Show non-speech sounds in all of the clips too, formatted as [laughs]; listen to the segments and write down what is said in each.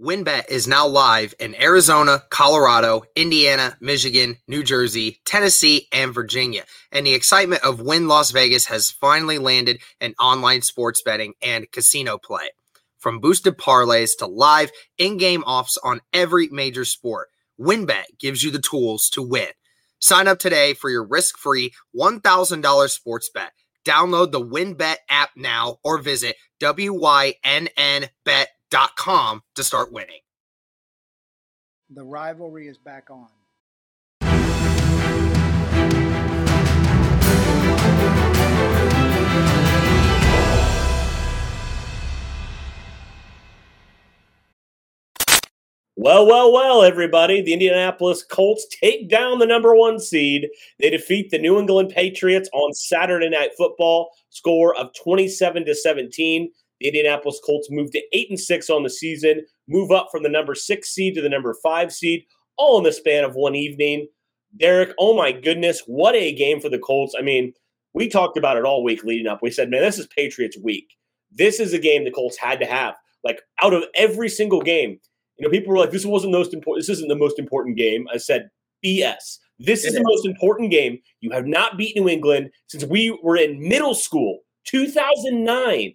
WynnBET is now live in Arizona, Colorado, Indiana, Michigan, New Jersey, Tennessee, and Virginia. And the excitement of Wynn Las Vegas has finally landed in online sports betting and casino play. From boosted parlays to live in game offs on every major sport, WynnBET gives you the tools to win. Sign up today for your risk free $1,000 sports bet. Download the WynnBET app now or visit WYNNBet.com com to start winning. The rivalry is back on. Well, well, well, everybody. The Indianapolis Colts take down the number one seed. They defeat the New England Patriots on Saturday Night Football, score of 27 to 17. The Indianapolis Colts move to eight and six on the season, move up from the number six seed to the number five seed, all in the span of one evening. Derek, oh my goodness, what a game for the Colts. I mean, we talked about it all week leading up. We said, man, this is Patriots week. This is a game the Colts had to have. Like out of every single game, you know, people were like, this wasn't the most important, this isn't the most important game. I said, BS. This is the most important game. You have not beat New England since we were in middle school, 2009.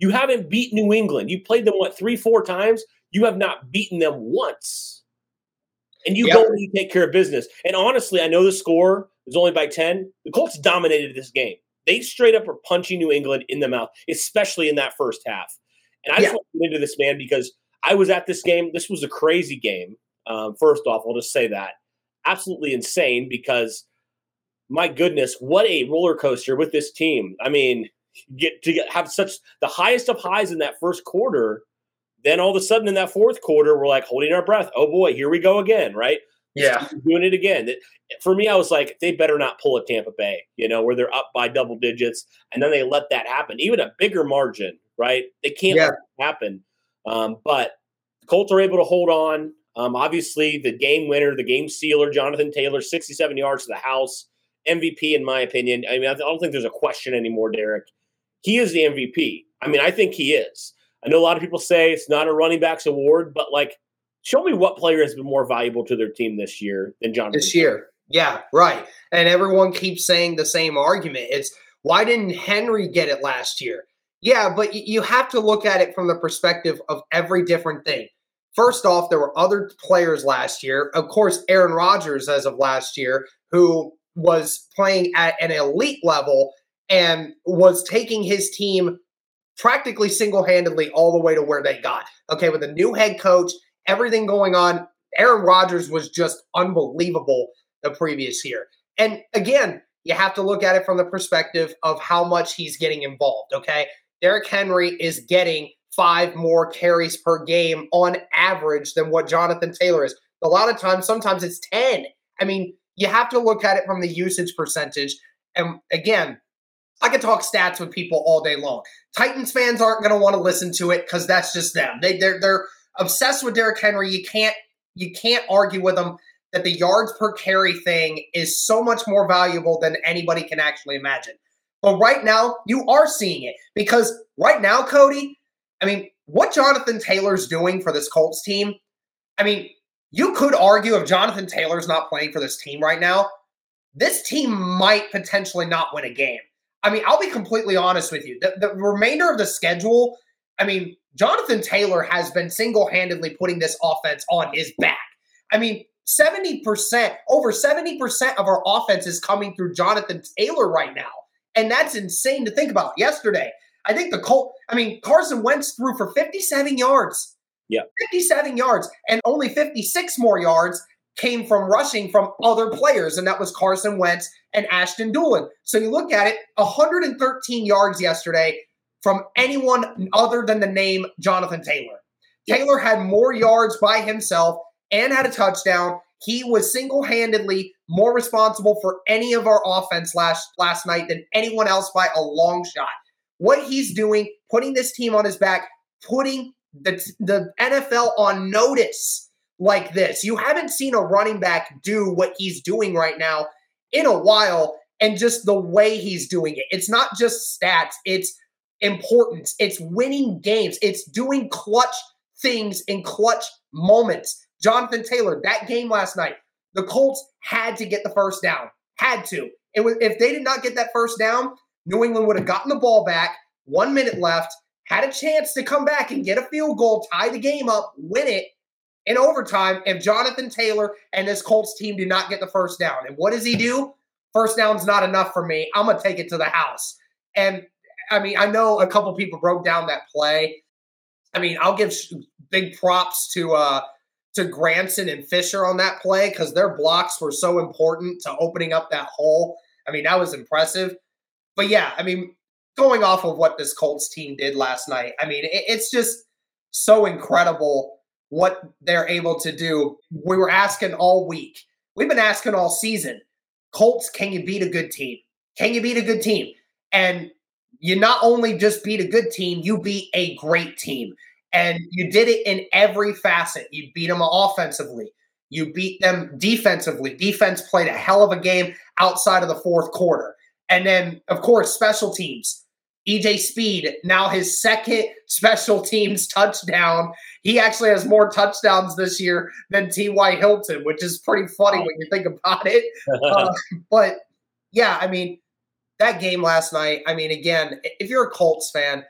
You haven't beat New England. You played them what three, four times. You have not beaten them once, and you yep. go and you take care of business. And honestly, I know the score is only by ten. The Colts dominated this game. They straight up were punching New England in the mouth, especially in that first half. And I yeah. just want to get into this man because I was at this game. This was a crazy game. Um, first off, I'll just say that absolutely insane because my goodness, what a roller coaster with this team. I mean, get to get, have such the highest of highs in that first quarter. Then all of a sudden in that fourth quarter, we're like holding our breath. Oh boy, here we go again, right? Yeah, doing it again. For me, I was like, they better not pull a Tampa Bay, you know, where they're up by double digits, and then they let that happen, even a bigger margin, right? They can't yeah. happen. Um, but the Colts are able to hold on. Um, obviously, the game winner, the game sealer, Jonathan Taylor, 67 yards to the house, MVP in my opinion. I mean, I don't think there's a question anymore, Derek he is the MVP. I mean, I think he is. I know a lot of people say it's not a running backs award, but like, show me what player has been more valuable to their team this year than John. This year, yeah, right. And everyone keeps saying the same argument. It's why didn't Henry get it last year? Yeah, but you have to look at it from the perspective of every different thing. First off, there were other players last year. Of course, Aaron Rodgers, as of last year, who was playing at an elite level and was taking his team practically single handedly all the way to where they got. Okay, with a new head coach, everything going on. Aaron Rodgers was just unbelievable the previous year. And again, you have to look at it from the perspective of how much he's getting involved. Okay, Derrick Henry is getting five more carries per game on average than what Jonathan Taylor is. A lot of times, sometimes it's 10. I mean, you have to look at it from the usage percentage. And again, I could talk stats with people all day long. Titans fans aren't going to want to listen to it because that's just them. They they're they're obsessed with Derrick Henry. You can't you can't argue with them that the yards per carry thing is so much more valuable than anybody can actually imagine. But right now, you are seeing it because right now, Cody, I mean, what Jonathan Taylor's doing for this Colts team, I mean, you could argue if Jonathan Taylor's not playing for this team right now, this team might potentially not win a game. I mean, I'll be completely honest with you. The, the remainder of the schedule, I mean, Jonathan Taylor has been single handedly putting this offense on his back. I mean, 70%, over 70% of our offense is coming through Jonathan Taylor right now. And that's insane to think about. Yesterday, I think the Colt, I mean, Carson Wentz threw for 57 yards. Yeah. 57 yards and only 56 more yards came from rushing from other players, and that was Carson Wentz and Ashton Dulin. So you look at it 113 yards yesterday from anyone other than the name Jonathan Taylor. Taylor had more yards by himself and had a touchdown. He was single handedly more responsible for any of our offense last, last night than anyone else by a long shot. What he's doing, putting this team on his back, putting the, the NFL on notice like this. You haven't seen a running back do what he's doing right now in a while and just the way he's doing it. It's not just stats, it's importance, it's winning games, it's doing clutch things in clutch moments. Jonathan Taylor, that game last night, the Colts had to get the first down. Had to. It was if they did not get that first down, New England would have gotten the ball back. One minute left, had a chance to come back and get a field goal, tie the game up, win it in overtime. If Jonathan Taylor and this Colts team do not get the first down, and what does he do? First down's not enough for me. I'm gonna take it to the house. And I mean, I know a couple people broke down that play. I mean, I'll give big props to uh to Granson and Fisher on that play because their blocks were so important to opening up that hole. I mean, that was impressive. But yeah, I mean, going off of what this Colts team did last night, I mean, it, it's just so incredible what they're able to do. We were asking all week. We've been asking all season. Colts, can you beat a good team? Can you beat a good team? And you not only just beat a good team, you beat a great team. And you did it in every facet. You beat them offensively. You beat them defensively. Defense played a hell of a game outside of the fourth quarter. And then, of course, special teams. EJ Speed, now his second special teams touchdown. He actually has more touchdowns this year than T.Y. Hilton, which is pretty funny when you think about it. [laughs] uh, but yeah, I mean, that game last night, I mean, again, if you're a Colts fan,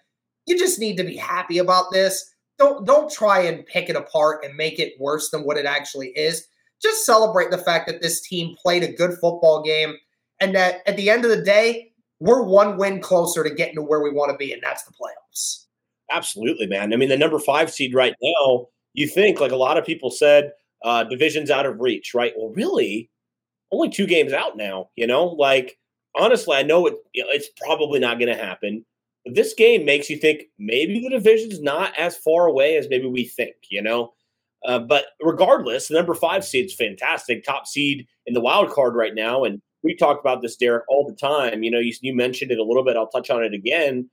you just need to be happy about this. Don't don't try and pick it apart and make it worse than what it actually is. Just celebrate the fact that this team played a good football game and that at the end of the day, we're one win closer to getting to where we want to be, and that's the playoffs. Absolutely, man. I mean, the number five seed right now, you think, like a lot of people said, uh, division's out of reach, right? Well, really, only two games out now, you know? Like, honestly, I know it, it's probably not going to happen. But this game makes you think maybe the division's not as far away as maybe we think, you know? Uh, but regardless, the number five seed's fantastic, top seed in the wild card right now. And we talk about this, Derek, all the time. You know, you, you mentioned it a little bit. I'll touch on it again.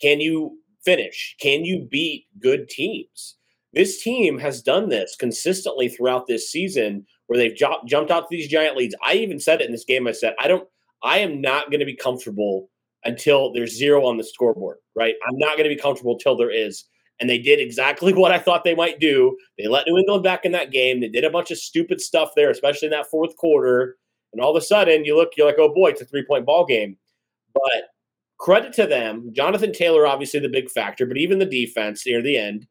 Can you finish? Can you beat good teams? This team has done this consistently throughout this season where they've ju- jumped out to these giant leads. I even said it in this game. I said, I don't, I am not going to be comfortable until there's zero on the scoreboard, right? I'm not going to be comfortable until there is. And they did exactly [laughs] what I thought they might do. They let New England back in that game. They did a bunch of stupid stuff there, especially in that fourth quarter. And all of a sudden, you look, you're like, oh boy, it's a three point ball game. But credit to them. Jonathan Taylor, obviously the big factor, but even the defense near the end,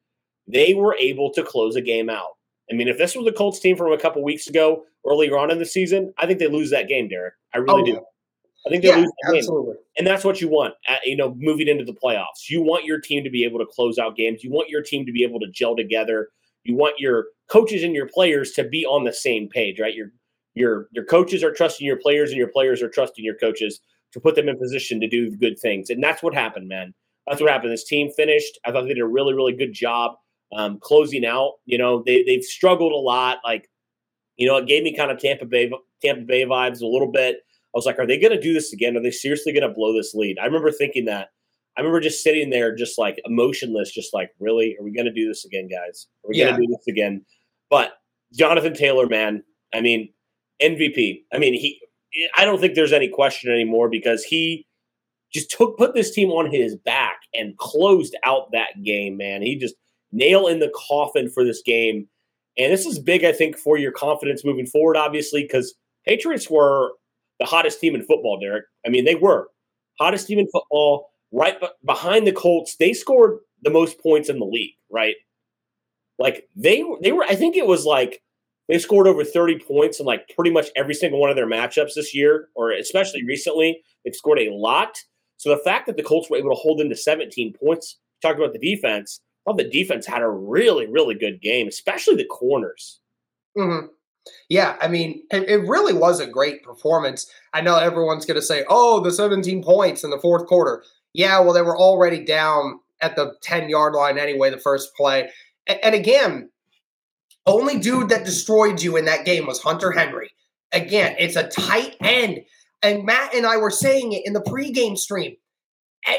they were able to close a game out. I mean, if this was the Colts team from a couple weeks ago, earlier on in the season, I think they lose that game, Derek. I really oh, do. I think they yeah, lose the absolutely. game. And that's what you want, at, you know, moving into the playoffs. You want your team to be able to close out games. You want your team to be able to gel together. You want your coaches and your players to be on the same page, right? Your your your coaches are trusting your players and your players are trusting your coaches to put them in position to do good things. And that's what happened, man. That's what happened. This team finished. I thought they did a really, really good job um, closing out. You know, they they've struggled a lot. Like, you know, it gave me kind of Tampa Bay Tampa Bay vibes a little bit. I was like, are they going to do this again? Are they seriously going to blow this lead? I remember thinking that. I remember just sitting there, just like emotionless, just like, really, are we going to do this again, guys? Are we yeah. going to do this again? But Jonathan Taylor, man, I mean, MVP. I mean, he. I don't think there's any question anymore because he just took put this team on his back and closed out that game. Man, he just nail in the coffin for this game, and this is big. I think for your confidence moving forward, obviously, because Patriots were the hottest team in football. Derek, I mean, they were hottest team in football. Right behind the Colts, they scored the most points in the league. Right, like they they were. I think it was like they scored over 30 points in like pretty much every single one of their matchups this year, or especially recently. They've scored a lot. So the fact that the Colts were able to hold them to 17 points, talk about the defense, well, the defense had a really, really good game, especially the corners. Mm-hmm. Yeah, I mean, it, it, really was a great performance. I know everyone's going to say, oh, the 17 points in the fourth quarter. Yeah, well, they were already down at the 10 yard line anyway, the first play. And, and again, only dude that destroyed you in that game was Hunter Henry. Again, it's a tight end. And Matt and I were saying it in the pregame stream.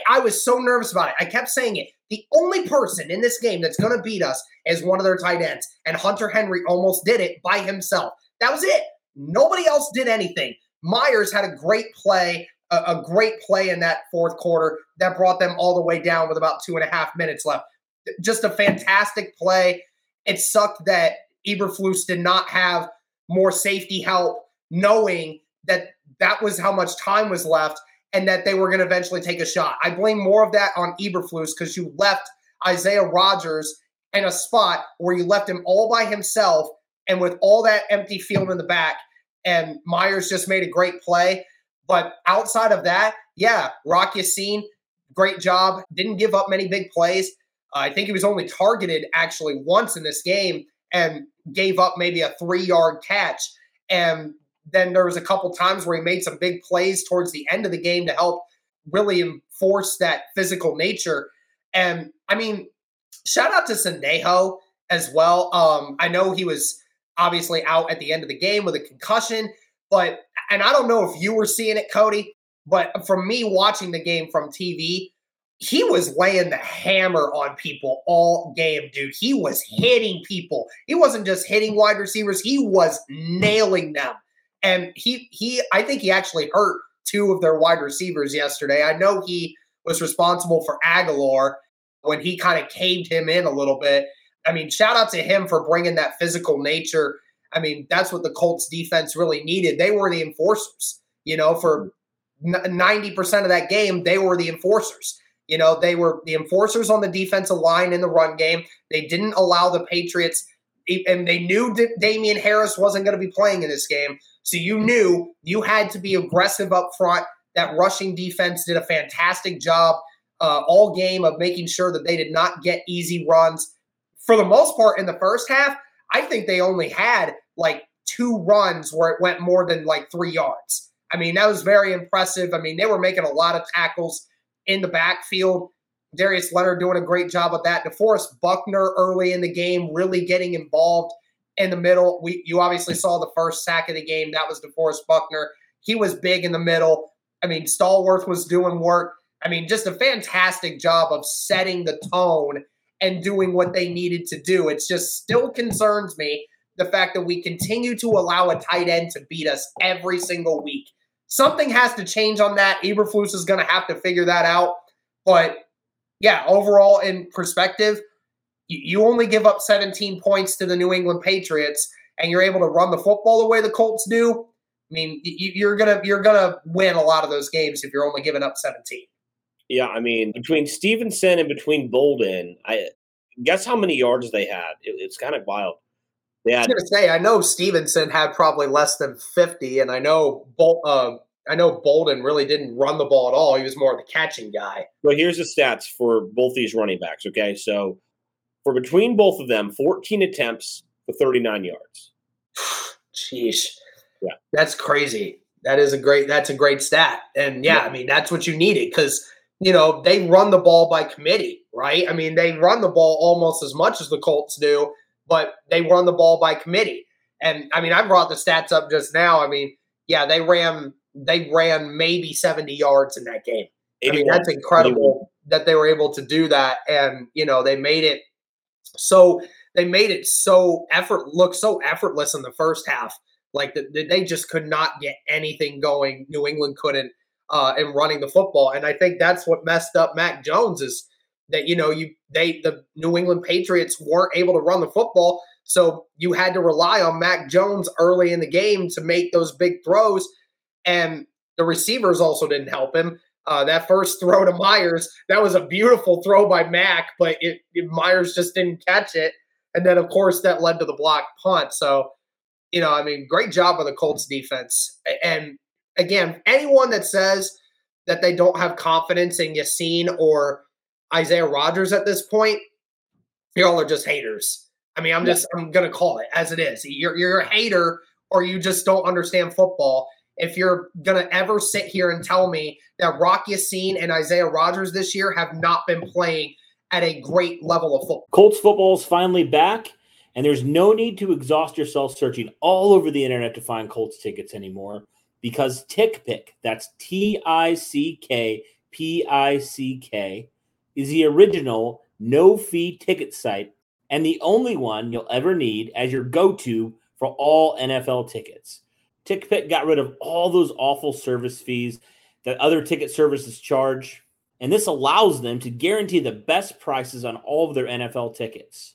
I was so nervous about it. I kept saying it. The only person in this game that's going to beat us is one of their tight ends. And Hunter Henry almost did it by himself. That was it. Nobody else did anything. Meyers had a great play, a, great play in that fourth quarter that brought them all the way down with about two and a half minutes left. just a fantastic play. It sucked that Eberflus did not have more safety help, knowing that that was how much time was left and that they were going to eventually take a shot. I blame more of that on Eberflus because you left Isaiah Rodgers in a spot where you left him all by himself and with all that empty field in the back. And Meyers just made a great play. But outside of that, yeah, Rock Ya-Sin, great job. Didn't give up many big plays. I think he was only targeted actually once in this game and gave up maybe a three yard catch. And then there was a couple times where he made some big plays towards the end of the game to help really enforce that physical nature. And I mean, shout out to Sendejo as well. Um, I know he was obviously out at the end of the game with a concussion, but and I don't know if you were seeing it, Cody, but from me watching the game from TV, he was laying the hammer on people all game, dude. He was hitting people. He wasn't just hitting wide receivers, he was nailing them. And he he I think he actually hurt two of their wide receivers yesterday. I know he was responsible for Agholor when he kind of caved him in a little bit. I mean, shout out to him for bringing that physical nature. I mean, that's what the Colts defense really needed. They were the enforcers. You know, for 90% of that game, they were the enforcers. You know, they were the enforcers on the defensive line in the run game. They didn't allow the Patriots, and they knew that Damien Harris wasn't going to be playing in this game. So you knew you had to be aggressive up front. That rushing defense did a fantastic job uh, all game of making sure that they did not get easy runs. For the most part, in the first half, I think they only had like two runs where it went more than like three yards. I mean, that was very impressive. I mean, they were making a lot of tackles in the backfield. Darius Leonard doing a great job of that. DeForest Buckner early in the game, really getting involved in the middle. We you obviously saw the first sack of the game. That was DeForest Buckner. He was big in the middle. I mean, Stallworth was doing work. I mean, just a fantastic job of setting the tone and doing what they needed to do. It just still concerns me the fact that we continue to allow a tight end to beat us every single week. Something has to change on that. Eberflus is going to have to figure that out. But yeah, overall, in perspective, you only give up 17 points to the New England Patriots and you're able to run the football the way the Colts do, I mean, you're gonna you're gonna win a lot of those games if you're only giving up 17. Yeah, I mean, between Stevenson and between Bolden, I guess how many yards they had. It, it's kind of wild. They had, I was gonna say, I know Stevenson had probably less than 50, and I know Bol- uh, I know Bolden really didn't run the ball at all. He was more of the catching guy. Well, here's the stats for both these running backs. Okay, so for between both of them, 14 attempts for 39 yards. [sighs] Jeez. Yeah. That's crazy. That is a great that's a great stat. And yeah, yeah. I mean, that's what you needed cuz you know, they run the ball by committee, right? I mean, they run the ball almost as much as the Colts do, but they run the ball by committee. And I mean, I brought the stats up just now. I mean, yeah, they ran they ran maybe 70 yards in that game. I mean, that's incredible 81. that they were able to do that and, you know, they made it so they made it so effort look so effortless in the first half. Like the, the, they just could not get anything going. New England couldn't uh, in running the football, and I think that's what messed up Mac Jones is that you know you they the New England Patriots weren't able to run the football, so you had to rely on Mac Jones early in the game to make those big throws, and the receivers also didn't help him. Uh, that first throw to Meyers, that was a beautiful throw by Mac, but it, it, Meyers just didn't catch it. And then, of course, that led to the block punt. So, you know, I mean, great job of the Colts defense. And again, anyone that says that they don't have confidence in Ya-Sin or Isaiah Rodgers at this point, y'all are just haters. I mean, I'm just I'm gonna call it as it is. You're you're a hater or you just don't understand football if you're going to ever sit here and tell me that Rock Ya-Sin and Isaiah Rodgers this year have not been playing at a great level of football. Colts football is finally back, and there's no need to exhaust yourself searching all over the internet to find Colts tickets anymore because TickPick, that's T I C K P I C K, is the original no fee ticket site and the only one you'll ever need as your go to for all NFL tickets. TickPick got rid of all those awful service fees that other ticket services charge. and this allows them to guarantee the best prices on all of their NFL tickets.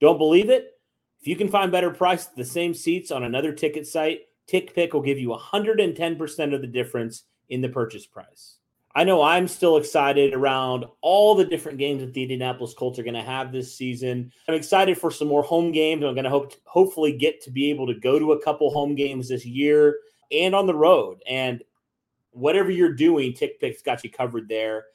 Don't believe it? If you can find better price at the same seats on another ticket site, TickPick will give you 110% of the difference in the purchase price. I know I'm still excited around all the different games that the Indianapolis Colts are going to have this season. I'm excited for some more home games. I'm going to hope to hopefully get to be able to go to a couple home games this year and on the road. And whatever you're doing, TickPick's got you covered there.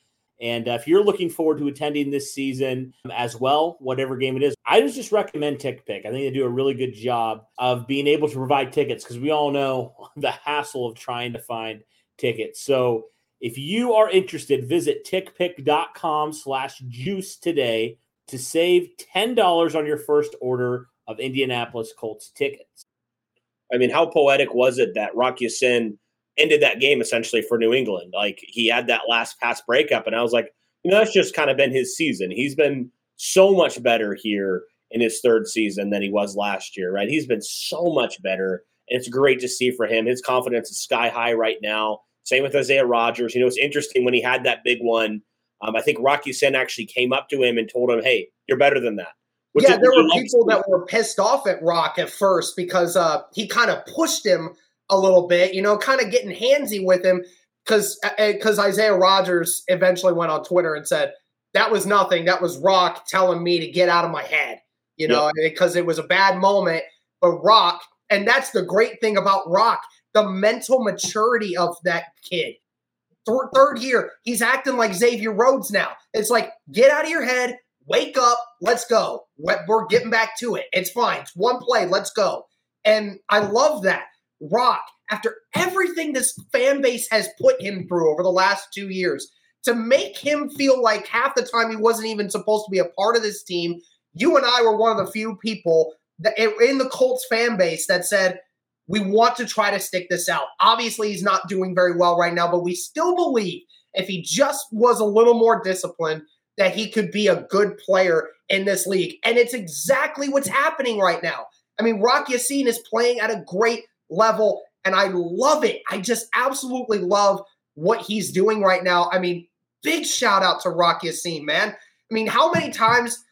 And uh, if you're looking forward to attending this season as well, whatever game it is, I just just recommend Tick TickPick. I think they do a really good job of being able to provide tickets because we all know [laughs] the hassle of trying to find tickets. So if you are interested, visit tickpick.com slash juice today to save $10 on your first order of Indianapolis Colts tickets. I mean, how poetic was it that Rocky Ya-Sin ended that game essentially for New England? Like he had that last pass breakup, and I was like, you know, that's just kind of been his season. He's been so much better here in his third season than he was last year, right? He's been so much better. And it's great to see for him. His confidence is sky high right now. Same with Isaiah Rodgers. You know, it's interesting when he had that big one. Um, I think Rocky Ya-Sin actually came up to him and told him, "Hey, you're better than that." Which yeah, there were people that were pissed off at Rock at first because uh, he kind of pushed him a little bit, you know, kind of getting handsy with him because because uh, uh, Isaiah Rodgers eventually went on Twitter and said that was nothing. That was Rock telling me to get out of my head, you know, yep. because it was a bad moment. But Rock, and that's the great thing about Rock the mental maturity of that kid. Th- third year, he's acting like Xavier Rhodes now. It's like, get out of your head, wake up, let's go. We're getting back to it. It's fine. It's one play, let's go. And I love that. Rock, after everything this fan base has put him through over the last two years, to make him feel like half the time he wasn't even supposed to be a part of this team, you and I were one of the few people that in the Colts fan base that said, we want to try to stick this out. Obviously, he's not doing very well right now, but we still believe if he just was a little more disciplined, that he could be a good player in this league. And it's exactly what's happening right now. I mean, Rock Ya-Sin is playing at a great level, and I love it. I just absolutely love what he's doing right now. I mean, big shout out to Rock Ya-Sin, man. I mean, how many times,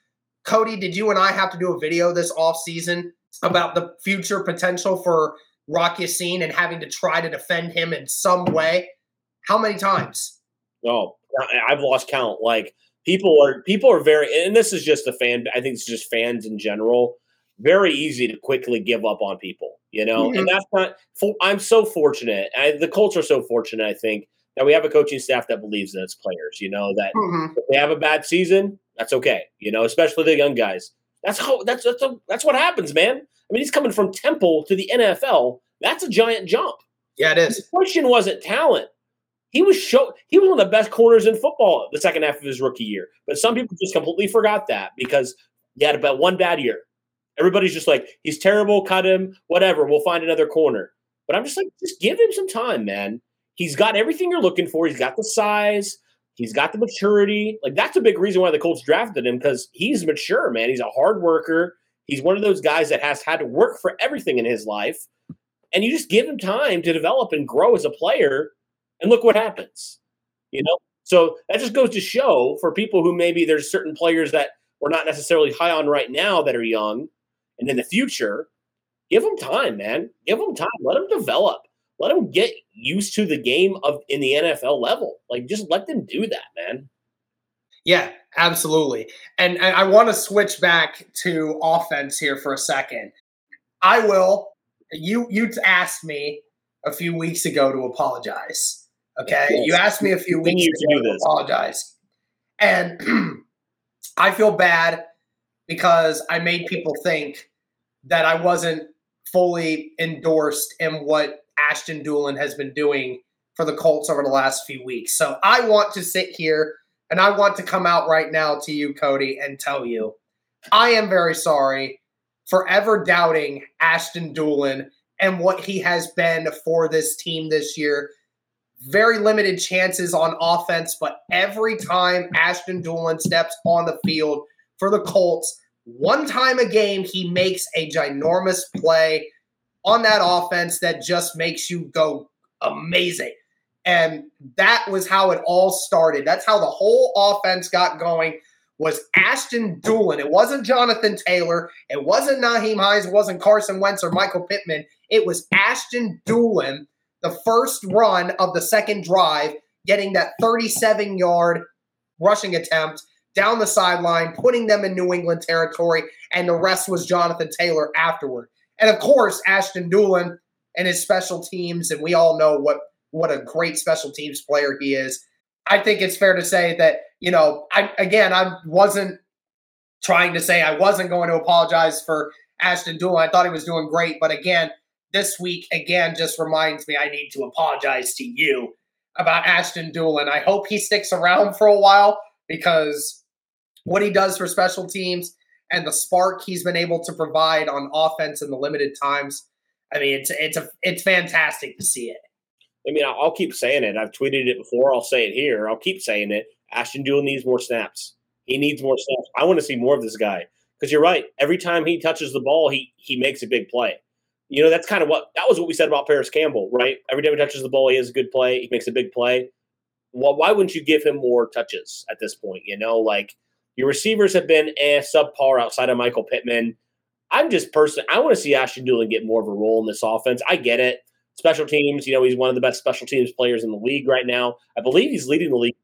Cody, did you and I have to do a video this off season about the future potential for Rock Ya-Sin and having to try to defend him in some way. How many times? Oh, I've lost count. Like people are people are very and this is just a fan I think it's just fans in general very easy to quickly give up on people, you know. Mm-hmm. And that's not I'm so fortunate. I, the Colts are so fortunate I think that we have a coaching staff that believes in its players, you know, that mm-hmm. if they have a bad season, that's okay, you know, especially the young guys. That's how that's that's a, that's what happens, man. I mean, he's coming from Temple to the NFL. That's a giant jump. Yeah, it is. The question wasn't talent. He was show he was one of the best corners in football the second half of his rookie year. But some people just completely forgot that because he had about one bad year. Everybody's just like, he's terrible, cut him, whatever. We'll find another corner. But I'm just like, just give him some time, man. He's got everything you're looking for. He's got the size. He's got the maturity. Like that's a big reason why the Colts drafted him because he's mature, man. He's a hard worker. He's one of those guys that has had to work for everything in his life. And you just give him time to develop and grow as a player, and look what happens. You know? So that just goes to show for people who maybe there's certain players that we're not necessarily high on right now that are young, and in the future, give them time, man. Give them time. Let them develop let them get used to the game of in the NFL level. Like just let them do that, man. Yeah, absolutely. And, and I want to switch back to offense here for a second. I will. You you asked me a few weeks ago to apologize. Okay, yes. you asked me a few weeks ago to, to apologize, and [clears throat] I feel bad because I made people think that I wasn't fully endorsed in what Ashton Dulin has been doing for the Colts over the last few weeks. So I want to sit here and I want to come out right now to you, Cody, and tell you I am very sorry for ever doubting Ashton Dulin and what he has been for this team this year. Very limited chances on offense, but every time Ashton Dulin steps on the field for the Colts, one time a game, he makes a ginormous play on that offense that just makes you go amazing. And that was how it all started. That's how the whole offense got going was Ashton Dulin. It wasn't Jonathan Taylor. It wasn't Nyheim Hines. It wasn't Carson Wentz or Michael Pittman. It was Ashton Dulin, the first run of the second drive, getting that 37 yard rushing attempt down the sideline, putting them in New England territory, and the rest was Jonathan Taylor afterward. And of course, Ashton Dulin and his special teams, and we all know what what a great special teams player he is. I think it's fair to say that, you know, I again I wasn't trying to say I wasn't going to apologize for Ashton Dulin. I thought he was doing great, but again, this week again just reminds me I need to apologize to you about Ashton Dulin. I hope he sticks around for a while because what he does for special teams and the spark he's been able to provide on offense in the limited times. I mean, it's it's a it's fantastic to see it. I mean, I'll keep saying it. I've tweeted it before. I'll say it here. I'll keep saying it. Ashton Dulin needs more snaps. He needs more snaps. I want to see more of this guy because you're right. Every time he touches the ball, he he makes a big play. You know, that's kind of what that was what we said about Parris Campbell, right? Every time he touches the ball, he has a good play. He makes a big play. Well, why wouldn't you give him more touches at this point? You know, like your receivers have been a eh, subpar outside of Michael Pittman. I'm just personally, I want to see Ashton Dulin get more of a role in this offense. I get it. Special teams, you know, he's one of the best special teams players in the league right now. I believe he's leading the league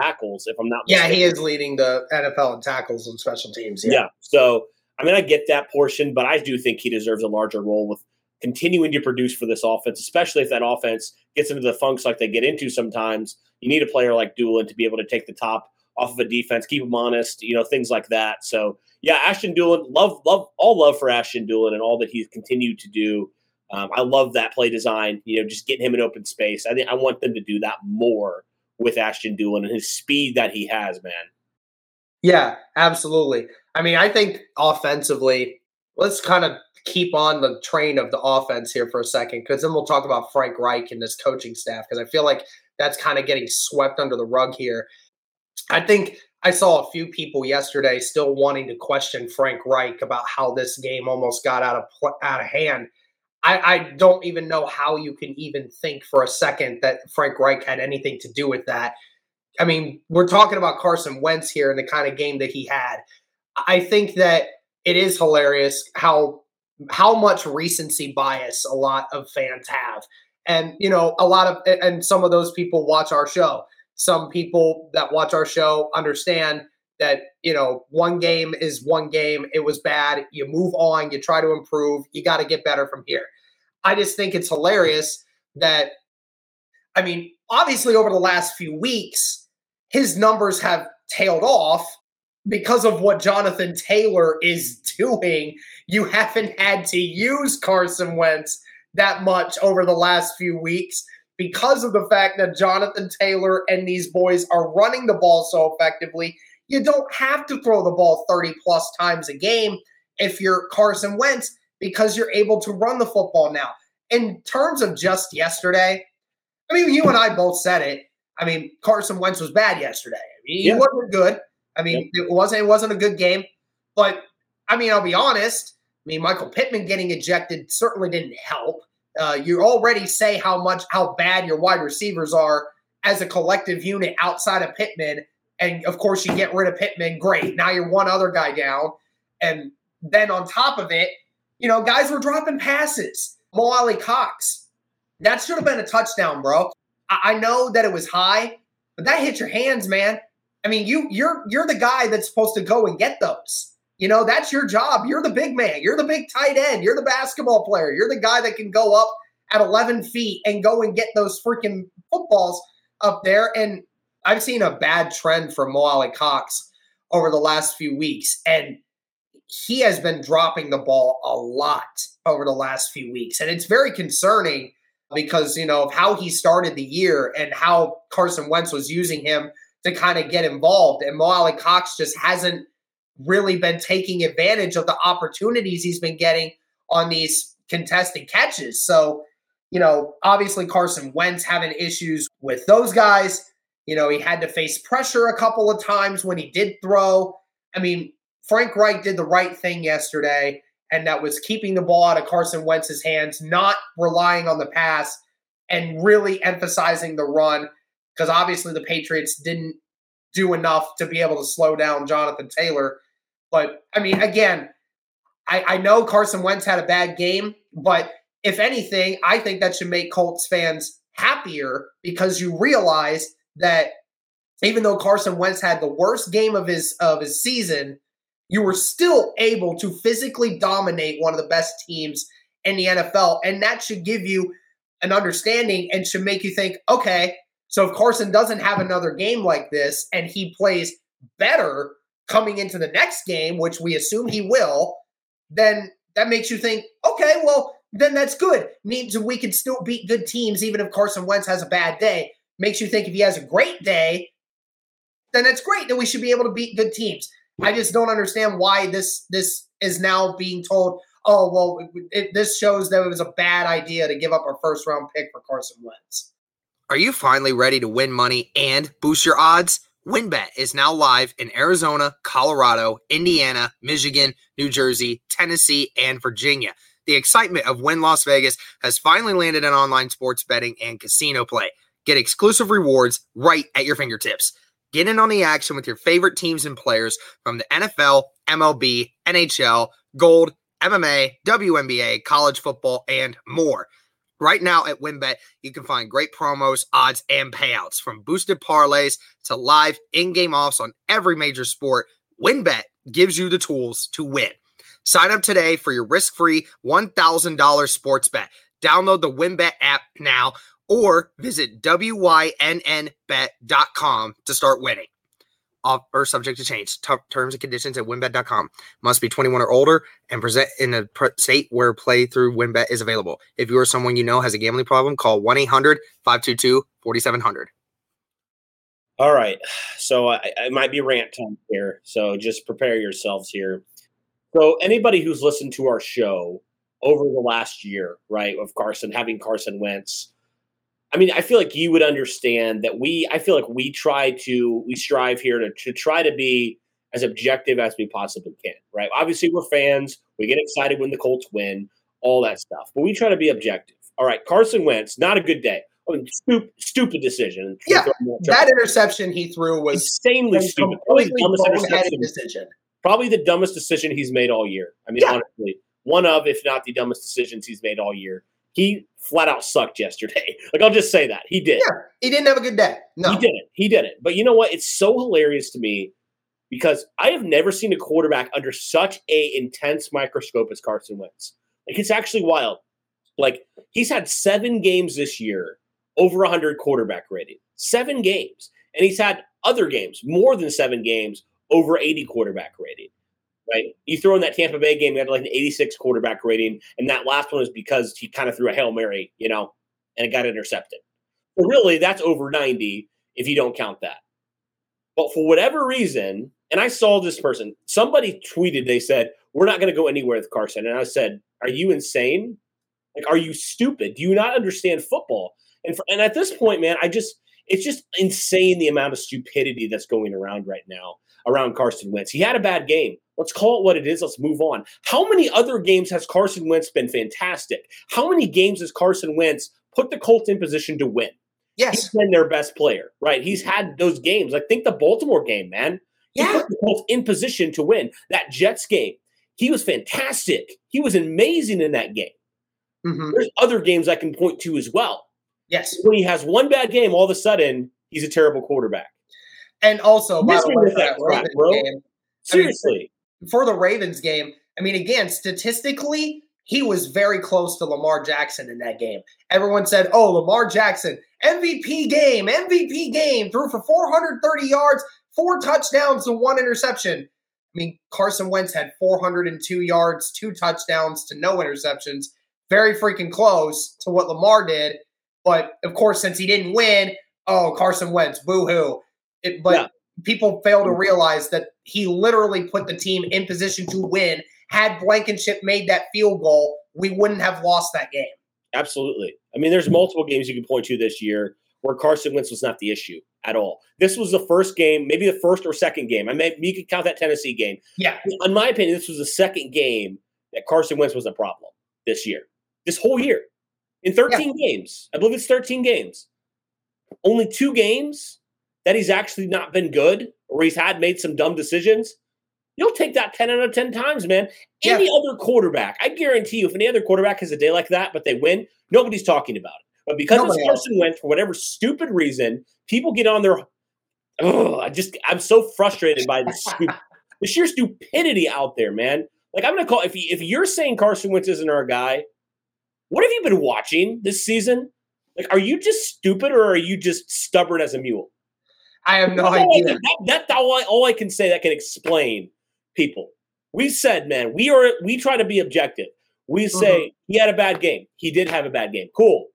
tackles, if I'm not Yeah, he is leading the NFL in tackles and special teams. Yeah. yeah. So, I mean, I get that portion, but I do think he deserves a larger role with continuing to produce for this offense, especially if that offense gets into the funks like they get into sometimes. You need a player like Dulin to be able to take the top off of a defense, keep them honest, you know, things like that. So yeah, Ashton Dulin, love, love, all love for Ashton Dulin and all that he's continued to do. Um, I love that play design, you know, just getting him in open space. I think I want them to do that more with Ashton Dulin and his speed that he has, man. Yeah, absolutely. I mean, I think offensively, let's kind of keep on the train of the offense here for a second, because then we'll talk about Frank Reich and this coaching staff, because I feel like that's kind of getting swept under the rug here. I think I saw a few people yesterday still wanting to question Frank Reich about how this game almost got out of out of hand. I, I don't even know how you can even think for a second that Frank Reich had anything to do with that. I mean, we're talking about Carson Wentz here and the kind of game that he had. I think that it is hilarious how how much recency bias a lot of fans have. And you know, a lot of and some of those people watch our show some people that watch our show understand that you know one game is one game. It was bad. You move on. You try to improve. You got to get better from here. I just think it's hilarious that i mean obviously over the last few weeks his numbers have tailed off because of what jonathan taylor is [laughs] doing. You haven't had to use carson wentz that much over the last few weeks because of the fact that Jonathan Taylor and these boys are running the ball so effectively. You don't have to throw the ball 30 plus times a game if you're Carson Wentz because you're able to run the football now. In terms of just yesterday, I mean, you and I both said it. I mean, Carson Wentz was bad yesterday. I mean, he yeah. wasn't good. I mean, yeah. it wasn't it wasn't a good game. But I mean, I'll be honest. I mean, Michael Pittman getting ejected certainly didn't help. Uh, you already say how much how bad your wide receivers are as a collective unit outside of Pittman, and of course you get rid of Pittman. Great, now you're one other guy down, and then on top of it, you know guys were dropping passes. Mo Alie-Cox, that should have been a touchdown, bro. I, I know that it was high, but that hit your hands, man. I mean, you you're you're the guy that's supposed to go and get those. You know, that's your job. You're the big man. You're the big tight end. You're the basketball player. You're the guy that can go up at 11 feet and go and get those freaking footballs up there. And I've seen a bad trend from Mo Alie-Cox over the last few weeks. And he has been dropping the ball a lot over the last few weeks. And it's very concerning because, you know, of how he started the year and how Carson Wentz was using him to kind of get involved. And Mo Alie-Cox just hasn't really been taking advantage of the opportunities he's been getting on these contested catches. So, you know, obviously Carson Wentz having issues with those guys. You know, he had to face pressure a couple of times when he did throw. I mean, Frank Reich did the right thing yesterday, and that was keeping the ball out of Carson Wentz's hands, not relying on the pass. and really emphasizing the run because obviously the Patriots didn't do enough to be able to slow down Jonathan Taylor. But I mean, again, I, I know Carson Wentz had a bad game, but if anything, I think that should make Colts fans happier because you realize that even though Carson Wentz had the worst game of his of his season, you were still able to physically dominate one of the best teams in the NFL, and that should give you an understanding and should make you think, okay, so if Carson doesn't have another game like this and he plays better coming into the next game, which we assume he will, then that makes you think, okay, well, then that's good. Means we can still beat good teams even if Carson Wentz has a bad day. Makes you think if he has a great day, then that's great. Then we should be able to beat good teams. I just don't understand why this this is now being told. Oh well, it, this shows that it was a bad idea to give up our first round pick for Carson Wentz. Are you finally ready to win money and boost your odds? WynnBET is now live in Arizona, Colorado, Indiana, Michigan, New Jersey, Tennessee, and Virginia. The excitement of Wynn Las Vegas has finally landed in online sports betting and casino play. Get exclusive rewards right at your fingertips. Get in on the action with your favorite teams and players from the NFL, MLB, NHL, Gold, MMA, WNBA, college football, and more. Right now at WynnBET, you can find great promos, odds, and payouts from boosted parlays to live in game offs on every major sport. WynnBET gives you the tools to win. Sign up today for your risk free $1,000 sports bet. Download the WynnBET app now or visit WYNNBet.com to start winning or subject to change. T- terms and conditions at wynnbet.com. Must be 21 or older and present in a state where play through winbet is available. If you or someone you know has a gambling problem, call 1 800 522 4700. All right. So I, I might be rant time here. So just prepare yourselves here. So anybody who's listened to our show over the last year, right, of Carson having Carson Wentz I mean, I feel like you would understand that we, I feel like we try to, we strive here to, to try to be as objective as we possibly can, right? Obviously, we're fans. We get excited when the Colts win, all that stuff, but we try to be objective. All right, Carson Wentz, not a good day. I mean, stupid, stupid decision. Yeah, that interception he threw was insanely stupid. Probably the decision. Probably the dumbest decision he's made all year. I mean, yeah. honestly, one of, if not the dumbest decisions he's made all year he flat out sucked yesterday. [laughs] Like I'll just say that he did. Yeah, he didn't have a good day. No, he didn't. He didn't. But you know what? It's so hilarious to me because I have never seen a quarterback under such a intense microscope as Carson Wentz. Like it's actually wild. Like he's had seven games this year over 100 quarterback rating. Seven games. And he's had other games, more than seven games, over 80 quarterback rating right? You throw in that Tampa Bay game, he had like an 86 quarterback rating, and that last one was because he kind of threw a Hail Mary, you know, and it got intercepted. Really, that's over 90 if you don't count that. But for whatever reason, and I saw this person, somebody tweeted, they said, We're not going to go anywhere with Carson. And I said, Are you insane? Like, are you stupid? Do you not understand football? And for, and at this point, man, I just it's just insane the amount of stupidity that's going around right now around Carson Wentz. He had a bad game. Let's call it what it is. Let's move on. How many other games has Carson Wentz been fantastic? How many games has Carson Wentz put the Colts in position to win? Yes. He's been their best player, right? He's had those games. I think the Baltimore game, man. He yeah. put the Colts in position to win. That Jets game, he was fantastic. He was amazing in that game. Mm-hmm. There's other games I can point to as well. Yes. When he has one bad game, all of a sudden he's a terrible quarterback. And also, by the way, that crap, bro. Game, Seriously. I mean, for the Ravens game, I mean, again, statistically, he was very close to Lamar Jackson in that game. Everyone said, oh, Lamar Jackson, MVP game, MVP game, threw for 430 yards, four touchdowns, and one interception. I mean, Carson Wentz had 402 yards, two touchdowns to no interceptions. Very freaking close to what Lamar did. But of course, since he didn't win, oh, Carson Wentz, boo hoo. It, but yeah. people fail to mm. realize that he literally put the team in position to win. Had Blankenship made that field goal, we wouldn't have lost that game. Absolutely. I mean, there's multiple games you can point to this year where Carson Wentz was not the issue at all. This was the first game, maybe the first or second game. I mean, you could count that Tennessee game. Yeah. In my opinion, this was the second game that Carson Wentz was a problem this year, this whole year. in 13 games. I believe it's 13 games. Only two games that he's actually not been good or he's had made some dumb decisions. You'll take that 10 out of 10 times, man. Yeah. Any other quarterback, I guarantee you, if any other quarterback has a day like that, but they win, nobody's talking about it. But because Nobody it's Carson Wentz, for whatever stupid reason, people get on their. Oh, I just I'm so frustrated by the stu- [laughs] the sheer stupidity out there, man. Like I'm gonna call if you, if you're saying Carson Wentz isn't our guy, what have you been watching this season? Like, are you just stupid or are you just stubborn as a mule? I have no That's all I idea. that- that's all I, all I can say that can explain people. We said, man, we are we try to be objective. We mm-hmm. say he had a bad game. He did have a bad game. Cool.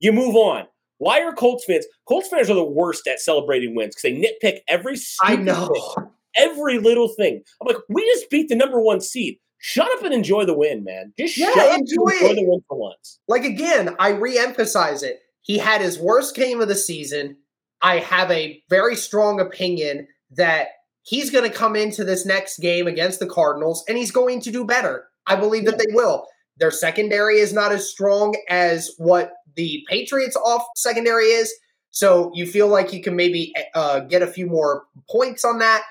You move on. Why are Colts fans? Colts fans are the worst at celebrating wins because they nitpick every I know. thing, every little thing. I'm like, we just beat the number one seed. Shut up and enjoy the win, man. Just Yeah, shut up and enjoy enjoy it. the win for once. Like again, I re-emphasize it. He had his worst game of the season. I have a very strong opinion that he's going to come into this next game against the Cardinals and he's going to do better. I believe that they will. Their secondary is not as strong as what the Patriots off secondary is. So you feel like you can maybe uh, get a few more points on that.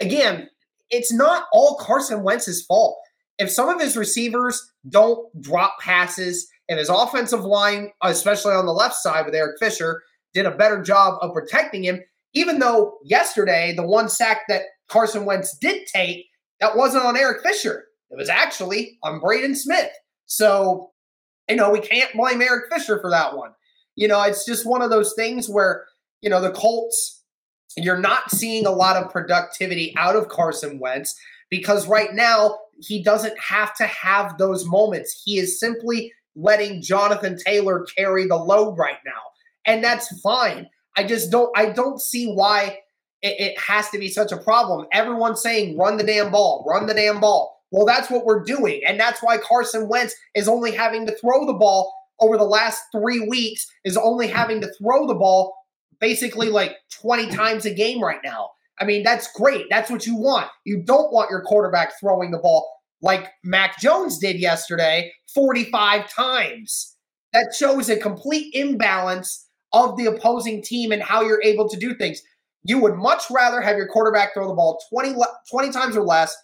Again, it's not all Carson Wentz's fault. If some of his receivers don't drop passes, and his offensive line, especially on the left side with Eric Fisher, did a better job of protecting him, even though yesterday the one sack that Carson Wentz did take, that wasn't on Eric Fisher. It was actually on Braden Smith. So, you know, we can't blame Eric Fisher for that one. You know, it's just one of those things where, you know, the Colts, you're not seeing a lot of productivity out of Carson Wentz because right now he doesn't have to have those moments. He is simply letting Jonathan Taylor carry the load right now. And that's fine. I just don't I don't see why it, it has to be such a problem. Everyone's saying run the damn ball, run the damn ball. Well, that's what we're doing. And that's why Carson Wentz is only having to throw the ball over the last three weeks, is only having to throw the ball basically like 20 times a game right now. I mean, that's great. That's what you want. You don't want your quarterback throwing the ball like Mac Jones did yesterday 45 times. That shows a complete imbalance of the opposing team and how you're able to do things. You would much rather have your quarterback throw the ball 20, 20 times or less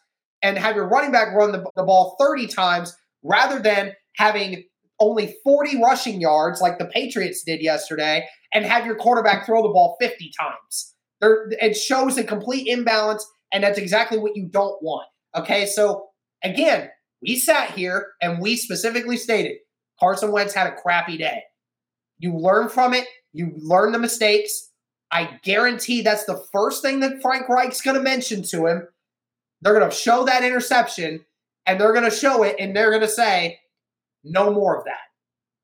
and have your running back run the, the ball 30 times rather than having only 40 rushing yards like the Patriots did yesterday and have your quarterback throw the ball 50 times. There, it shows a complete imbalance, and that's exactly what you don't want. Okay, so again, we sat here and we specifically stated Carson Wentz had a crappy day. You learn from it, you learn the mistakes. I guarantee that's the first thing that Frank Reich's going to mention to him. They're going to show that interception and they're going to show it and they're going to say, no more of that.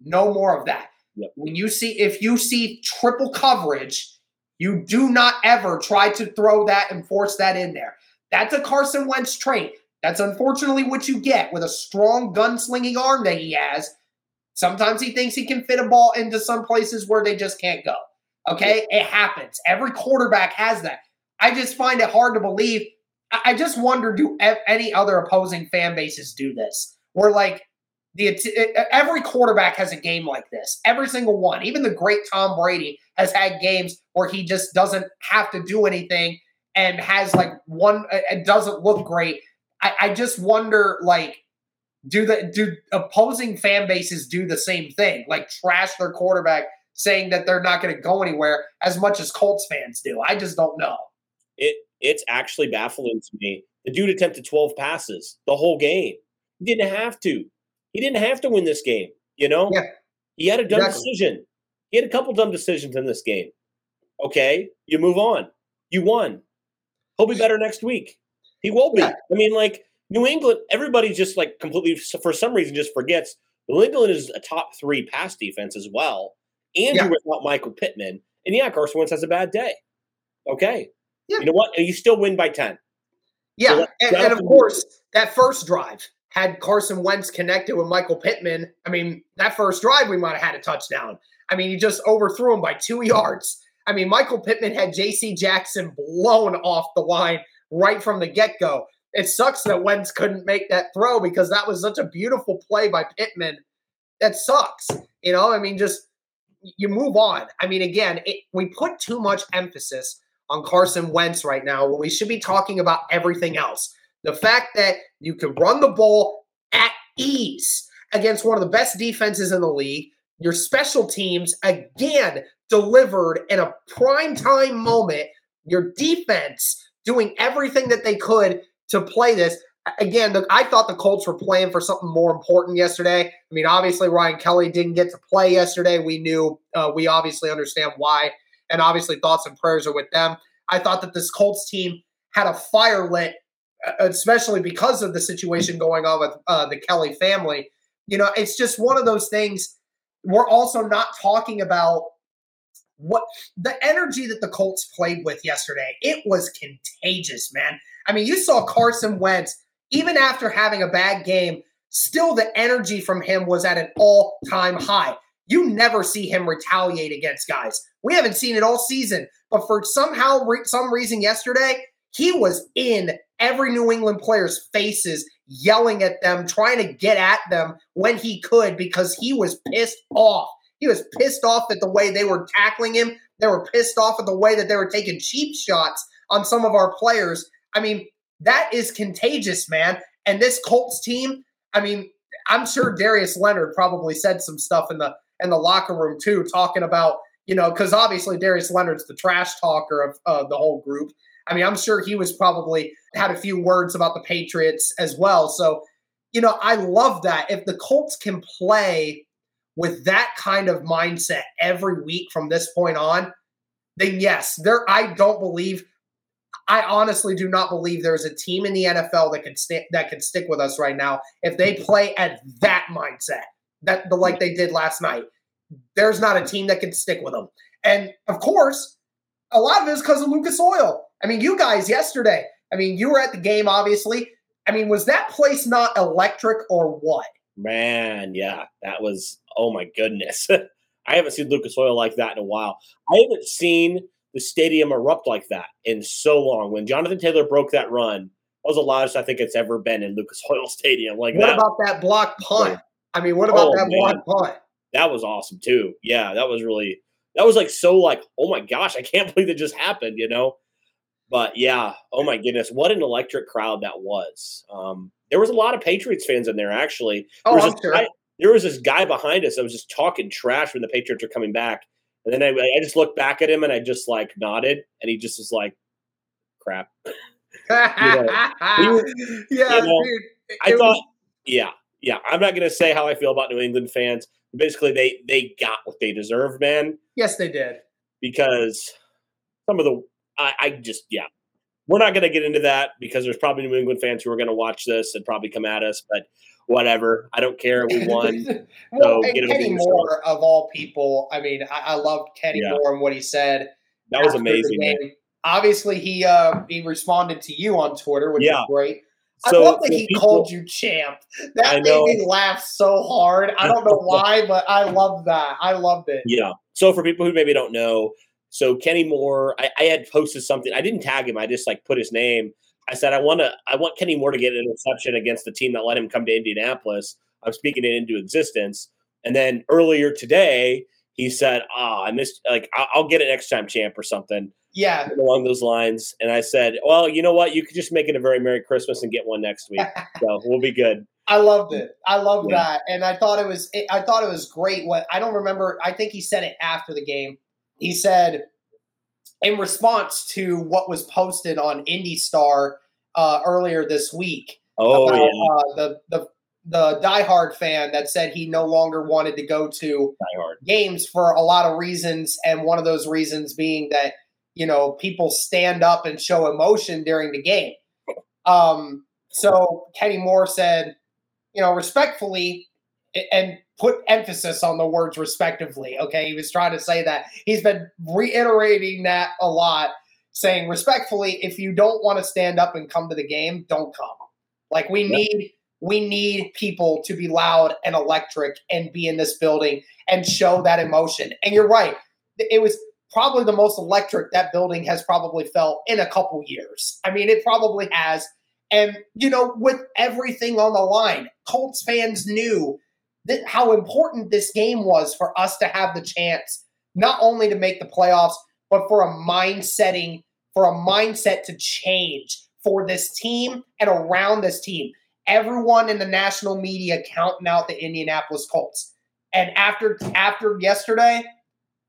No more of that. Yep. When you see, if you see triple coverage, you do not ever try to throw that and force that in there. That's a Carson Wentz trait. That's unfortunately what you get with a strong gunslinging arm that he has. Sometimes he thinks he can fit a ball into some places where they just can't go. Okay, it happens. Every quarterback has that. I just find it hard to believe. I just wonder do any other opposing fan bases do this? Where like the every quarterback has a game like this. Every single one. Even the great Tom Brady has had games where he just doesn't have to do anything and has like one. It doesn't look great. I, I just wonder like do the do opposing fan bases do the same thing like trash their quarterback saying that they're not going to go anywhere as much as colts fans do i just don't know It it's actually baffling to me. The dude attempted 12 passes the whole game. He didn't have to. He didn't have to win this game. You know, Yeah. he had a dumb Exactly. decision. He had a couple dumb decisions in this game. Okay, you move on. You won. He'll be better next week. He will be. Yeah. I mean, like New England, everybody just like completely for some reason just forgets New England is a top three pass defense as well, and Yeah. without Michael Pittman. And yeah, Carson Wentz has a bad day. Okay, Yeah. you know what? And you still win by ten. yeah that- and, and of course that first drive had carson wentz connected with michael pittman i mean that first drive we might have had a touchdown i mean he just overthrew him by two [laughs] yards i mean michael pittman had jc jackson blown off the line right from the get-go it sucks that wentz couldn't make that throw because that was such a beautiful play by pittman that sucks. You know, I mean, just you move on. I mean, again, it, we put too much emphasis on Carson Wentz right now we should be talking about everything else. The fact that you can run the ball at ease against one of the best defenses in the league, your special teams again delivered in a prime time moment, your defense doing everything that they could to play this. Again, the, I thought the Colts were playing for something more important yesterday. I mean, obviously, Ryan Kelly didn't get to play yesterday. We knew, uh, we obviously understand why, and obviously, thoughts and prayers are with them. I thought that this Colts team had a fire lit, especially because of the situation going on with uh, the Kelly family. You know, it's just one of those things. We're also not talking about what the energy that the Colts played with yesterday. It was contagious, man. I mean, you saw Carson Wentz even after having a bad game, still the energy from him was at an all-time high. You never see him retaliate against guys. We haven't seen it all season, but for somehow some reason yesterday, he was in every New England player's faces, yelling at them, trying to get at them when he could because he was pissed off. He was pissed off at the way they were tackling him. They were pissed off at the way that they were taking cheap shots on some of our players. I mean, that is contagious, man. And this Colts team, I mean, I'm sure Darius Leonard probably said some stuff in the in the locker room too, talking about you know because obviously Darius Leonard's the trash talker of uh, the whole group. I mean, I'm sure he was probably had a few words about the Patriots as well. So, you know, I love that. If the Colts can play with that kind of mindset every week from this point on, then yes, there I don't believe I honestly do not believe there is a team in the NFL that can st- that can stick with us right now if they mm-hmm. play at that mindset that the like mm-hmm. they did last night. There's not a team that can stick with them. And of course, a lot of it is because of Lucas Oil. I mean, you guys yesterday. I mean, you were at the game, obviously. I mean, was that place not electric or what? Man, yeah, that was. Oh my goodness, [laughs] I haven't seen Lucas Oil like that in a while. I haven't seen the stadium erupt like that in so long. When Jonathan Taylor broke that run, that was the loudest I think it's ever been in Lucas [laughs] Oil Stadium. Like what that, about that block punt? I mean, what about Oh, that man. block punt? that was awesome too. Yeah, that was really that was like so like oh my gosh, I can't [laughs] believe it just happened. You know, but yeah, oh my goodness, what an electric crowd that was. Um, there was a lot of Patriots fans in there actually. Oh, there was I'm this sure. guy- there was this guy behind us that was just talking trash when the Patriots were coming back. And then I, I just looked back at him and I just like nodded, and he just was like, "Crap." [laughs] [laughs] yeah, you know, it I was- thought, yeah, yeah. I'm not going to say how I feel about New England fans. Basically, they they got what they deserved, man. yes, they did. Because some of the, I, I just, yeah, we're not going to get into that because there's probably New England fans who are going to watch this and probably come at us. But whatever, I don't care. We won. [laughs] well, So and Kenny. Moore, of all people, I mean, I, I loved Kenny Yeah. Moore and what he said. That was amazing. Obviously, he uh, he responded to you on Twitter, which Yeah. is great. So I love that he people- called you champ. That I made know. me laugh so hard. I don't know [laughs] why, but I love that. I loved it. Yeah. So for people who maybe don't know, so Kenny Moore, I, I had posted something. I didn't tag him. I just like put his name. I said I want to. I want Kenny Moore to get an interception against the team that let him come to Indianapolis. I'm speaking it into existence. And then earlier today, he said, "Ah, I missed. Like I'll, I'll get it next time, champ, or something Yeah, along those lines." And I said, "Well, you know what? You could just make it a very Merry Christmas and get one next week. [laughs] so we'll be good." I loved it. I loved Yeah. that, and I thought it was. I thought it was great. What I don't remember. I think he said it after the game. He said, in response to what was posted on IndyStar uh, earlier this week Oh about yeah, uh, the the the diehard fan that said he no longer wanted to go to games for a lot of reasons, and one of those reasons being that you know people stand up and show emotion during the game. Um, so Kenny Moore said, you know, respectfully, and put emphasis on the words respectively. Okay, he was trying to say that he's been reiterating that a lot, saying respectfully, if you don't want to stand up and come to the game, don't come. Like we Yep. need we need people to be loud and electric and be in this building and show that emotion. And you're right. It was probably the most electric that building has probably felt in a couple years. I mean, it probably has. And, you know, with everything on the line, Colts fans knew how important this game was for us to have the chance not only to make the playoffs, but for a mind setting, for a mindset to change for this team and around this team. Everyone in the national media counting out the Indianapolis Colts. And after after yesterday,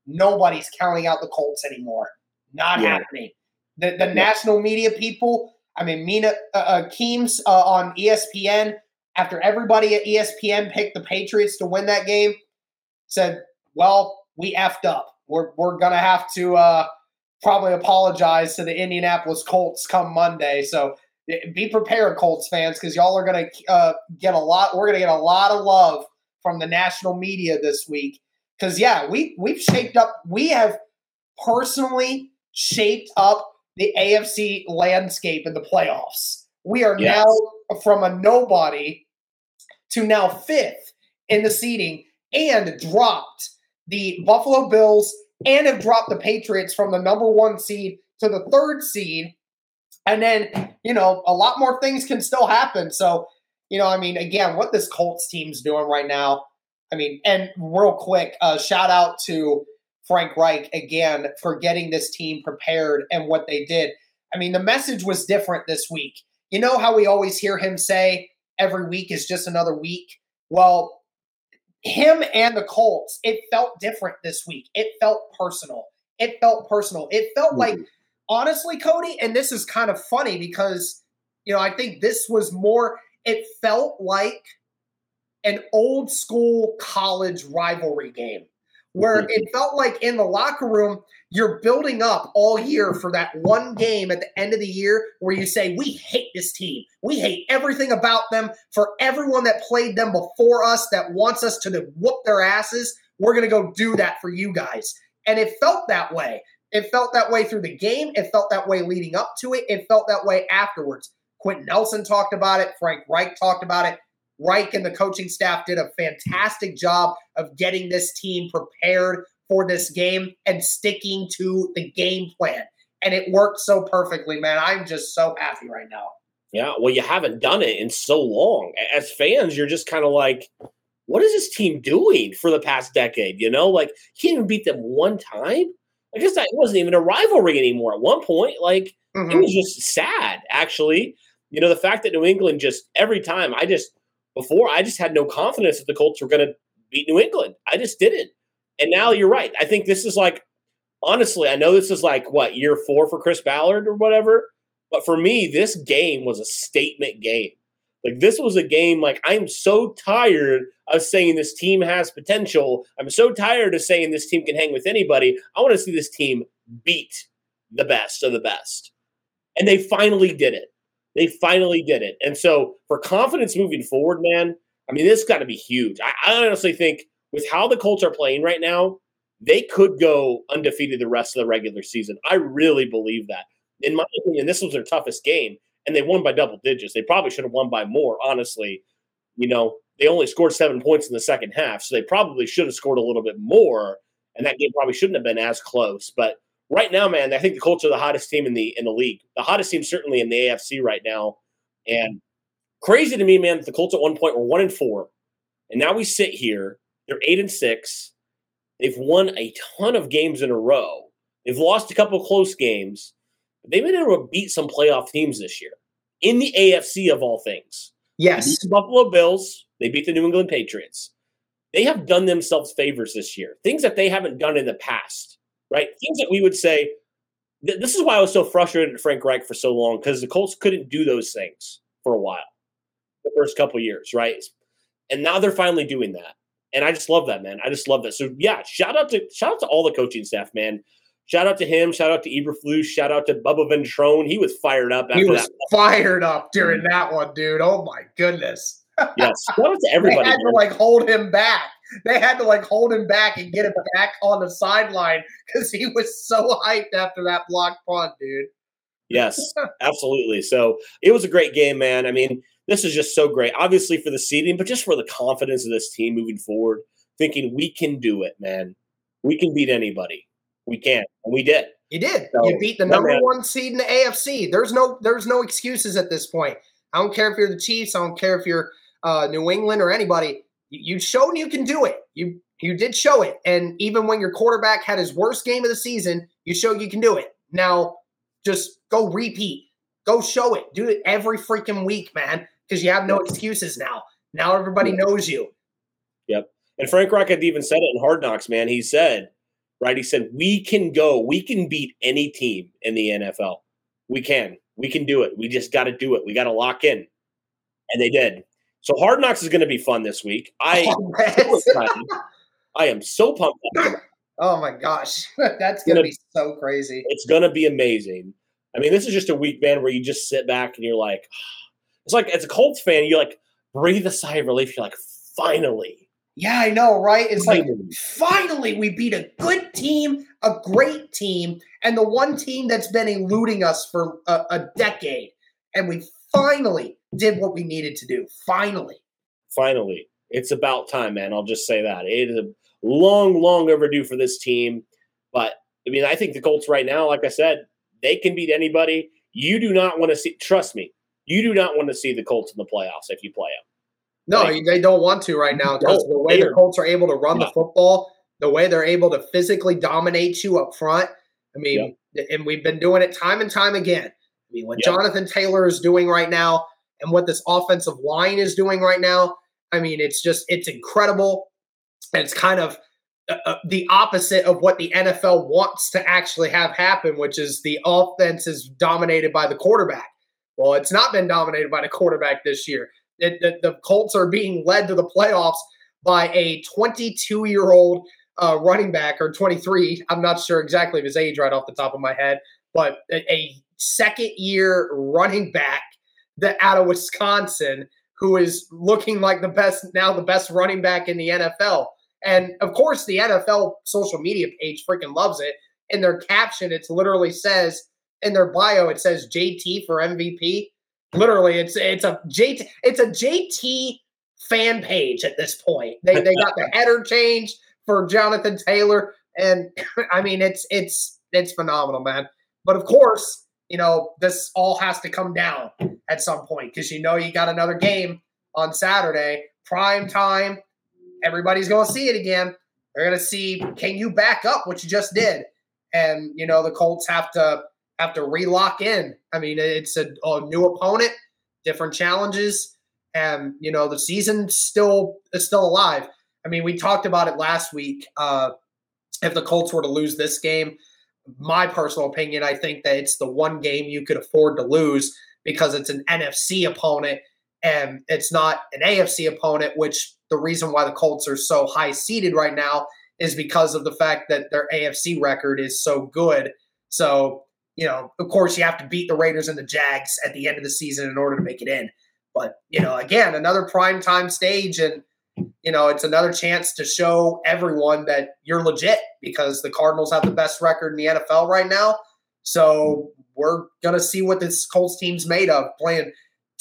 nobody's counting out the Colts anymore. Not Yeah. happening. The the national media people, I mean Mina uh, uh, Kimes uh, on ESPN after everybody at ESPN picked the Patriots to win that game, said, "Well, we effed up. We're we're gonna have to uh, probably apologize to the Indianapolis Colts come Monday." So eh, be prepared, Colts fans, because y'all are gonna uh, get a lot. We're gonna get a lot of love from the national media this week. Because yeah, we we've shaped up. We have personally shaped up the AFC landscape in the playoffs. We are Yes. now from a nobody to now fifth in the seeding and dropped the Buffalo Bills and have dropped the Patriots from the number one seed to the third seed. And then, you know, a lot more things can still happen. So, you know, I mean, again, what this Colts team's doing right now, I mean, and real quick, uh, shout out to Frank Reich again for getting this team prepared and what they did. I mean, the message was different this week. You know how we always hear him say every week is just another week? Well, him and the Colts, it felt different this week. It felt personal. It felt personal. It felt like, mm-hmm. honestly, Cody, and this is kind of funny because, you know, I think this was more, it felt like an old school college rivalry game where mm-hmm. it felt like in the locker room, you're building up all year for that one game at the end of the year where you say, We hate this team. We hate everything about them. For everyone that played them before us that wants us to whoop their asses, we're going to go do that for you guys. And it felt that way. It felt that way through the game. It felt that way leading up to it. It felt that way afterwards. Quenton Nelson talked about it. Frank Reich talked about it. Reich and the coaching staff did a fantastic job of getting this team prepared for this game and sticking to the game plan. And it worked so perfectly, man. I'm just so happy right now. Yeah, well, you haven't done it in so long. As fans, you're just kind of like, what is this team doing for the past decade? You know, like he didn't beat them one time. I guess that wasn't even a rivalry anymore. At one point, like it Mhm. was just sad, actually. You know, the fact that New England just every time, I just before I just had no confidence that the Colts were going to beat New England. I just didn't. And now you're right. I think this is like, honestly, I know this is like what year four for Chris Ballard or whatever, but for me, this game was a statement game. Like this was a game. Like I'm so tired of saying this team has potential. I'm so tired of saying this team can hang with anybody. I want to see this team beat the best of the best, and they finally did it. They finally did it. And so for confidence moving forward, man, I mean, this got to be huge. I, I honestly think with how the Colts are playing right now, they could go undefeated the rest of the regular season. I really believe that. In my opinion, this was their toughest game, and they won by double digits. They probably should have won by more, honestly. You know, they only scored seven points in the second half, so they probably should have scored a little bit more, and that game probably shouldn't have been as close. But right now, man, I think the Colts are the hottest team in the in the league. The hottest team certainly in the AFC right now. And crazy to me, man, that the Colts at one point were one and four. And now we sit here, they're eight and six. They've won a ton of games in a row. They've lost a couple of close games. They've been able to beat some playoff teams this year in the AFC of all things. Yes. the Buffalo Bills. They beat the New England Patriots. They have done themselves favors this year, things that they haven't done in the past, right? Things that we would say. th- This is why I was so frustrated at Frank Reich for so long because the Colts couldn't do those things for a while, the first couple years, right? And now they're finally doing that, and I just love that, man. I just love that. So yeah, shout out to shout out to all the coaching staff, man. Shout out to him. Shout out to Eberflus. Shout out to Bubba Ventrone. He was fired up after He was that. fired up during that one, dude. Oh my goodness. Yes, shout out to [laughs] They everybody. had to like hold him back. They had to like hold him back and get him back on the sideline because he was so hyped after that block punt, dude. Yes, [laughs] absolutely. So it was a great game, man. I mean, this is just so great. Obviously for the seeding, but just for the confidence of this team moving forward, thinking we can do it, man. We can beat anybody. We can, and we did. You did. So, you beat the number man. one seed in the AFC. There's no there's no excuses at this point. I don't care if you're the Chiefs. I don't care if you're uh, New England or anybody. You shown you can do it. You you did show it, and even when your quarterback had his worst game of the season, you showed you can do it. Now, just go repeat, go show it, do it every freaking week, man, because you have no excuses now. Now everybody knows you. Yep. And Frank had even said it in Hard Knocks, man. He said, right? He said, we can go, we can beat any team in the NFL. We can. We can do it. We just got to do it. We got to lock in. And they did. So Hard Knocks is going to be fun this week. I, [laughs] Oh, I am so pumped. Up. oh my gosh, [laughs] that's gonna Gonna- be so crazy. It's going to be amazing. I mean, this is just a week, man, where you just sit back and you're like, [sighs] it's like as a Colts fan, you like breathe a sigh of relief. You're like, finally, Yeah, I know, right? It's like Finally. finally we beat a good team, a great team, and the one team that's been eluding us for a, a decade, and we finally did what we needed to do. Finally. finally, it's about time, man. I'll just say that it is a long, long overdue for this team. But I mean, I think the Colts right now, like I said, they can beat anybody. You do not want to see. Trust me, you do not want to see the Colts in the playoffs if you play them. No, Right. they don't want to right now because the way the Colts are able to run the football, the way they're able to physically dominate you up front. I mean, and we've been doing it time and time again. I mean, what Yep. Jonathan Taylor is doing right now and what this offensive line is doing right now, I mean, it's just, it's incredible. And it's kind of uh, uh, the opposite of what the NFL wants to actually have happen, which is the offense is dominated by the quarterback. Well, it's not been dominated by the quarterback this year. It, the, the Colts are being led to the playoffs by a 22 year old uh, running back or 23. I'm not sure exactly of his age right off the top of my head, but a, a second year running back that out of Wisconsin who is looking like the best now the best running back in the NFL. And of course, the NFL social media page freaking loves it. In their caption, it literally says in their bio, it says JT for MVP. Literally, it's it's a JT it's a JT fan page at this point. They they got the header change for Jonathan Taylor, and [coughs] I mean it's it's it's phenomenal, man. But of course, you know this all has to come down at some point because you know you got another game on Saturday, prime time. Everybody's going to see it again. They're going to see can you back up what you just did, and you know the Colts have to have to relock in. I mean, it's a, a new opponent, different challenges, and you know the season still is still alive. I mean, we talked about it last week. Uh, if the Colts were to lose this game, my personal opinion, I think that it's the one game you could afford to lose because it's an NFC opponent and it's not an AFC opponent, which the reason why the Colts are so high seated right now is because of the fact that their AFC record is so good. So, you know, of course, you have to beat the Raiders and the Jags at the end of the season in order to make it in. But, you know, again, another prime time stage and you know, it's another chance to show everyone that you're legit because the Cardinals have the best record in the NFL right now. So we're going to see what this Colts team's made of playing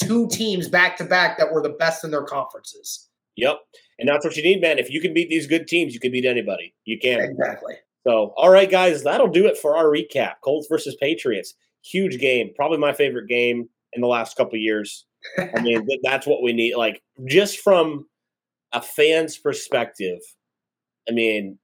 two teams back to back that were the best in their conferences. Yep. And that's what you need, man. If you can beat these good teams, you can beat anybody. You can. Exactly. So, all right, guys, that'll do it for our recap. Colts versus Patriots. Huge game. Probably my favorite game in the last couple of years. I mean, [laughs] that's what we need. Like, just from a fan's perspective, I mean,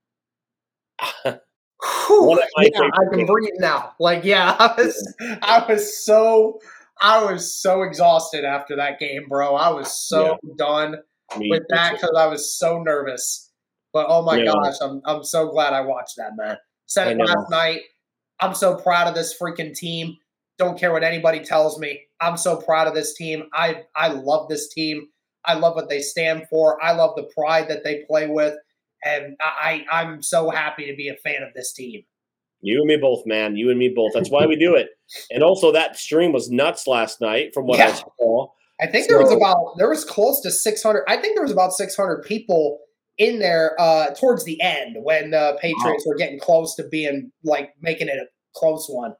Whew, One of my yeah, I can games. breathe now. Like, yeah, [laughs] I was, I was so, I was so exhausted after that game, bro. I was so done I mean, with that because I was so nervous. But oh my Yeah. gosh, I'm I'm so glad I watched that, man. Said it last night. I'm so proud of this freaking team. Don't care what anybody tells me. I'm so proud of this team. I I love this team. I love what they stand for. I love the pride that they play with, and I I- I'm so happy to be a fan of this team. You and me both, man. You and me both. That's why we do it. And also, that stream was nuts last night, from what I Yeah. saw. I think there was about there was close to 600. I think there was about 600 people in there uh, towards the end when the Patriots were getting close to being like making it a close one.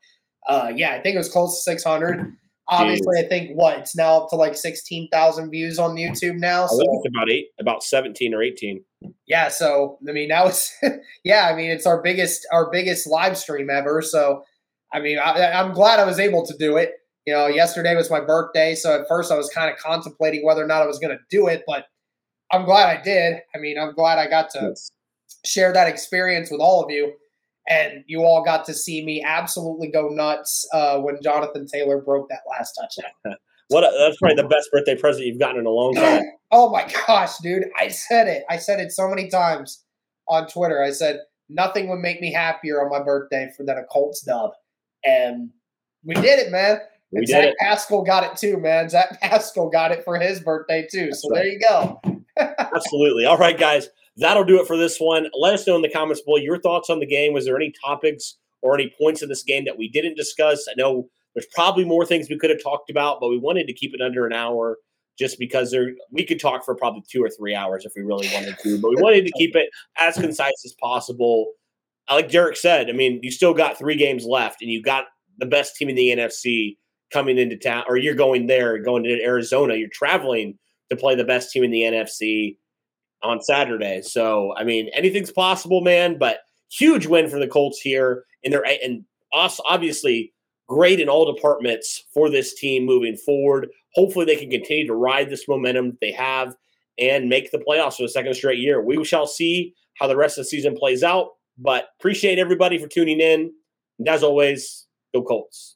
Uh, yeah, I think it was close to 600. Obviously, I think what it's now up to like 16,000 views on YouTube now. I So about eight, about seventeen or eighteen. Yeah, so I mean, now it's [laughs] yeah, I mean, it's our biggest our biggest live stream ever. So I mean, I, I'm glad I was able to do it. You know, yesterday was my birthday, so at first I was kind of contemplating whether or not I was going to do it, but I'm glad I did. I mean, I'm glad I got to Yes. share that experience with all of you. And you all got to see me absolutely go nuts uh, when Jonathan Taylor broke that last touchdown. [laughs] What a, that's probably the best birthday present you've gotten in a long time. [clears throat] oh my gosh, dude. I said it. I said it so many times on Twitter. I said nothing would make me happier on my birthday for than a Colts dub. And we did it, man. We And did Zach it. Pascal got it too, man. Zach Pascal got it for his birthday too. That's so right. there you go. [laughs] Absolutely. All right, guys. That'll do it for this one. Let us know in the comments below your thoughts on the game. Was there any topics or any points in this game that we didn't discuss? I know there's probably more things we could have talked about, but we wanted to keep it under an hour just because there we could talk for probably two or three hours if we really wanted to. But we wanted to keep it as concise as possible. Like Derek said, I mean, you still got three games left, and you got the best team in the NFC coming into town, or you're going there, going to Arizona. You're traveling to play the best team in the NFC on Saturday. So, I mean, anything's possible, man. But huge win for the Colts here, and they're and us obviously great in all departments for this team moving forward. Hopefully, they can continue to ride this momentum they have and make the playoffs for the second straight year. We shall see how the rest of the season plays out. But appreciate everybody for tuning in. And as always, go Colts.